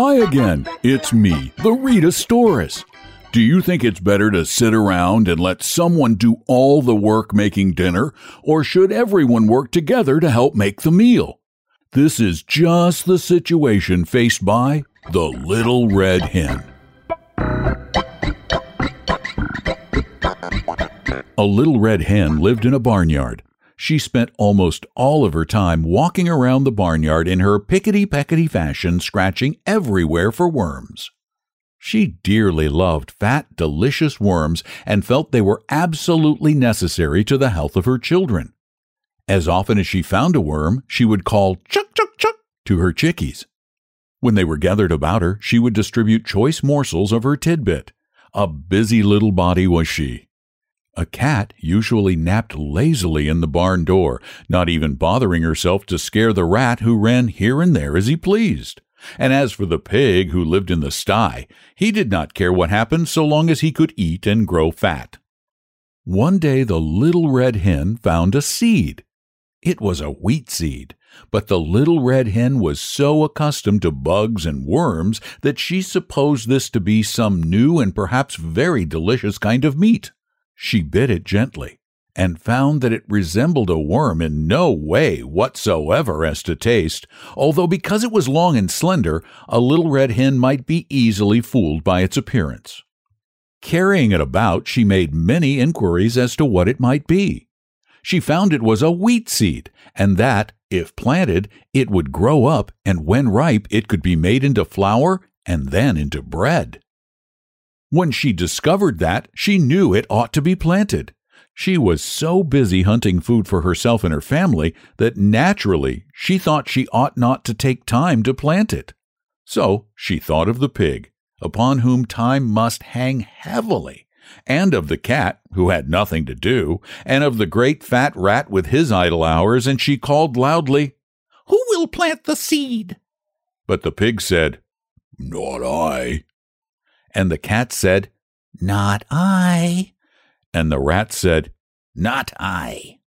Hi again. It's me, the Rita Storis. Do you think it's better to sit around and let someone do all the work making dinner, or should everyone work together to help make the meal? This is just the situation faced by the Little Red Hen. A little red hen lived in a barnyard. She spent almost all of her time walking around the barnyard in her pickety peckety fashion, scratching everywhere for worms. She dearly loved fat, delicious worms and felt they were absolutely necessary to the health of her children. As often as she found a worm, she would call chuck, chuck, chuck to her chickies. When they were gathered about her, she would distribute choice morsels of her tidbit. A busy little body was she. A cat usually napped lazily in the barn door, not even bothering herself to scare the rat who ran here and there as he pleased. And as for the pig who lived in the sty, he did not care what happened so long as he could eat and grow fat. One day the little red hen found a seed. It was a wheat seed, but the little red hen was so accustomed to bugs and worms that she supposed this to be some new and perhaps very delicious kind of meat. She bit it gently and found that it resembled a worm in no way whatsoever as to taste, although because it was long and slender, a little red hen might be easily fooled by its appearance. Carrying it about, she made many inquiries as to what it might be. She found it was a wheat seed, and that, if planted, it would grow up, and when ripe, it could be made into flour and then into bread. When she discovered that, she knew it ought to be planted. She was so busy hunting food for herself and her family that naturally she thought she ought not to take time to plant it. So she thought of the pig, upon whom time must hang heavily, and of the cat, who had nothing to do, and of the great fat rat with his idle hours, and she called loudly, Who will plant the seed? But the pig said, Not I. And the cat said, Not I. And the rat said, Not I.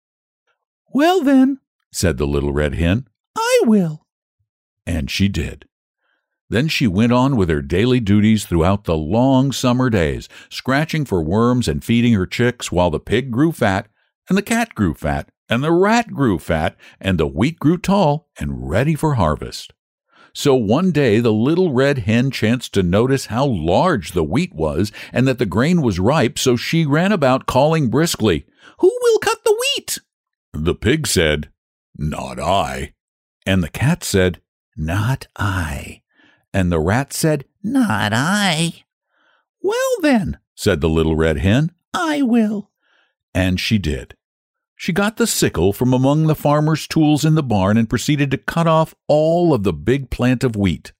Well, then, said the little red hen, I will. And she did. Then she went on with her daily duties throughout the long summer days, scratching for worms and feeding her chicks while the pig grew fat, and the cat grew fat, and the rat grew fat, and the wheat grew tall and ready for harvest. So one day the little red hen chanced to notice how large the wheat was and that the grain was ripe, so she ran about calling briskly, Who will cut the wheat? The pig said, Not I. And the cat said, Not I. And the rat said, Not I. Well, then, said the little red hen, I will. And she did. She got the sickle from among the farmer's tools in the barn and proceeded to cut off all of the big plant of wheat.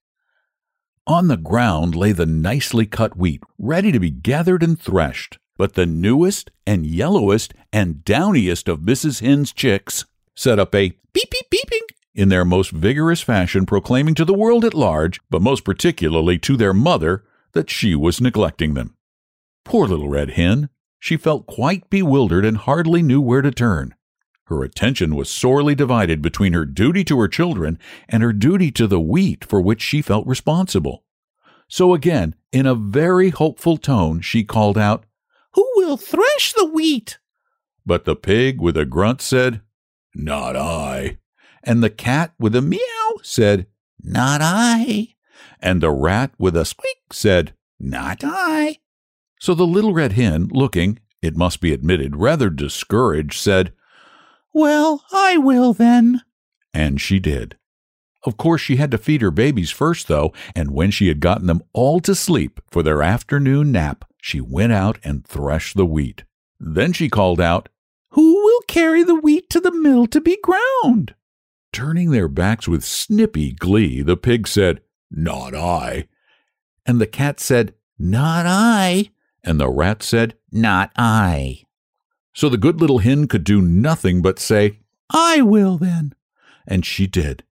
On the ground lay the nicely cut wheat, ready to be gathered and threshed. But the newest and yellowest and downiest of Mrs. Hen's chicks set up a beep beep beeping in their most vigorous fashion, proclaiming to the world at large, but most particularly to their mother, that she was neglecting them. Poor little red hen! She felt quite bewildered and hardly knew where to turn. Her attention was sorely divided between her duty to her children and her duty to the wheat for which she felt responsible. So again, in a very hopeful tone, she called out, Who will thresh the wheat? But the pig with a grunt said, Not I. And the cat with a meow said, Not I. And the rat with a squeak said, Not I. So the little red hen, looking, it must be admitted, rather discouraged, said, Well, I will then. And she did. Of course, she had to feed her babies first, though, and when she had gotten them all to sleep for their afternoon nap, she went out and threshed the wheat. Then she called out, Who will carry the wheat to the mill to be ground? Turning their backs with snippy glee, the pig said, Not I. And the cat said, Not I. And the rat said, Not I. So the good little hen could do nothing but say, I will then. And she did.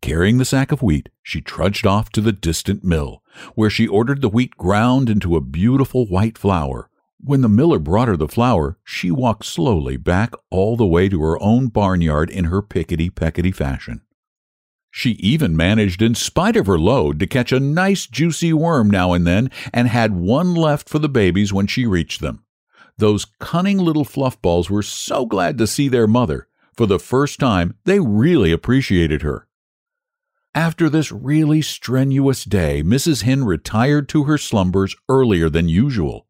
Carrying the sack of wheat, she trudged off to the distant mill, where she ordered the wheat ground into a beautiful white flour. When the miller brought her the flour, she walked slowly back all the way to her own barnyard in her pickety peckety fashion. She even managed, in spite of her load, to catch a nice juicy worm now and then and had one left for the babies when she reached them. Those cunning little fluff balls were so glad to see their mother. For the first time, they really appreciated her. After this really strenuous day, Mrs. Hen retired to her slumbers earlier than usual.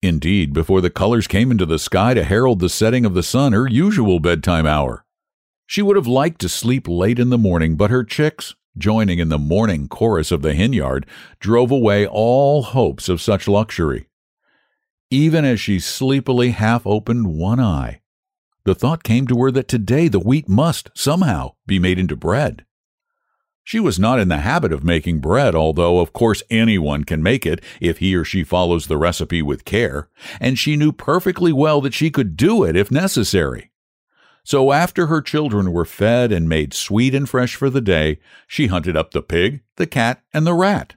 Indeed, before the colors came into the sky to herald the setting of the sun, her usual bedtime hour. She would have liked to sleep late in the morning, but her chicks, joining in the morning chorus of the henyard, drove away all hopes of such luxury. Even as she sleepily half opened one eye, the thought came to her that today the wheat must, somehow, be made into bread. She was not in the habit of making bread, although of course anyone can make it if he or she follows the recipe with care, and she knew perfectly well that she could do it if necessary. So after her children were fed and made sweet and fresh for the day, she hunted up the pig, the cat, and the rat.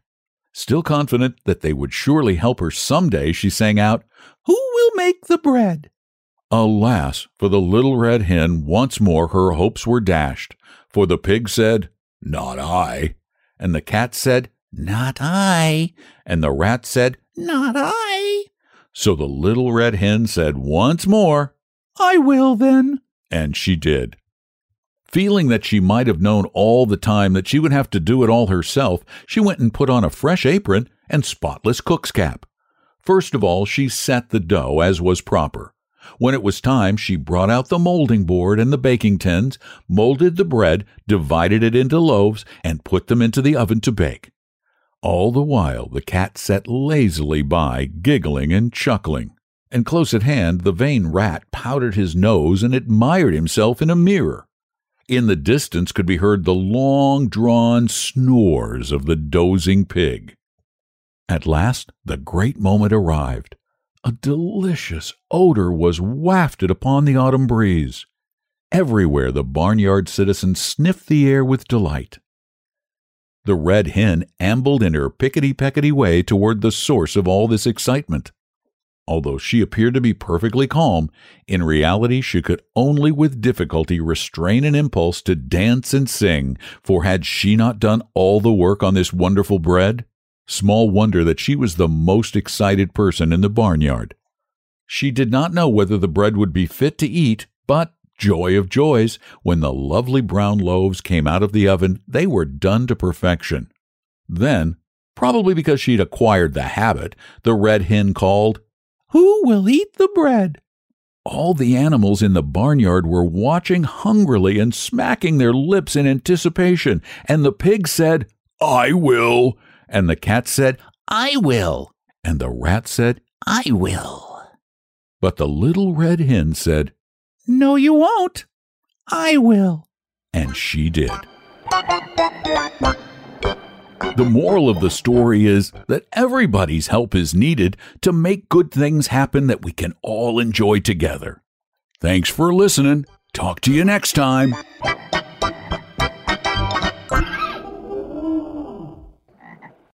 Still confident that they would surely help her some day, she sang out, Who will make the bread? Alas, for the little red hen, once more her hopes were dashed, for the pig said, Not I. And the cat said, Not I. And the rat said, Not I. So the little red hen said once more, I will then and she did. Feeling that she might have known all the time that she would have to do it all herself, she went and put on a fresh apron and spotless cook's cap. First of all, she set the dough as was proper. When it was time, she brought out the molding board and the baking tins, molded the bread, divided it into loaves, and put them into the oven to bake. All the while, the cat sat lazily by, giggling and chuckling and close at hand the vain rat powdered his nose and admired himself in a mirror. In the distance could be heard the long drawn snores of the dozing pig. At last the great moment arrived. A delicious odor was wafted upon the autumn breeze. Everywhere the barnyard citizens sniffed the air with delight. The red hen ambled in her pickety peckety way toward the source of all this excitement. Although she appeared to be perfectly calm, in reality she could only with difficulty restrain an impulse to dance and sing, for had she not done all the work on this wonderful bread? Small wonder that she was the most excited person in the barnyard. She did not know whether the bread would be fit to eat, but joy of joys, when the lovely brown loaves came out of the oven, they were done to perfection. Then, probably because she'd acquired the habit, the red hen called, who will eat the bread? All the animals in the barnyard were watching hungrily and smacking their lips in anticipation, and the pig said, I will. And the cat said, I will. And the rat said, I will. But the little red hen said, No, you won't. I will. And she did. The moral of the story is that everybody's help is needed to make good things happen that we can all enjoy together. Thanks for listening. Talk to you next time.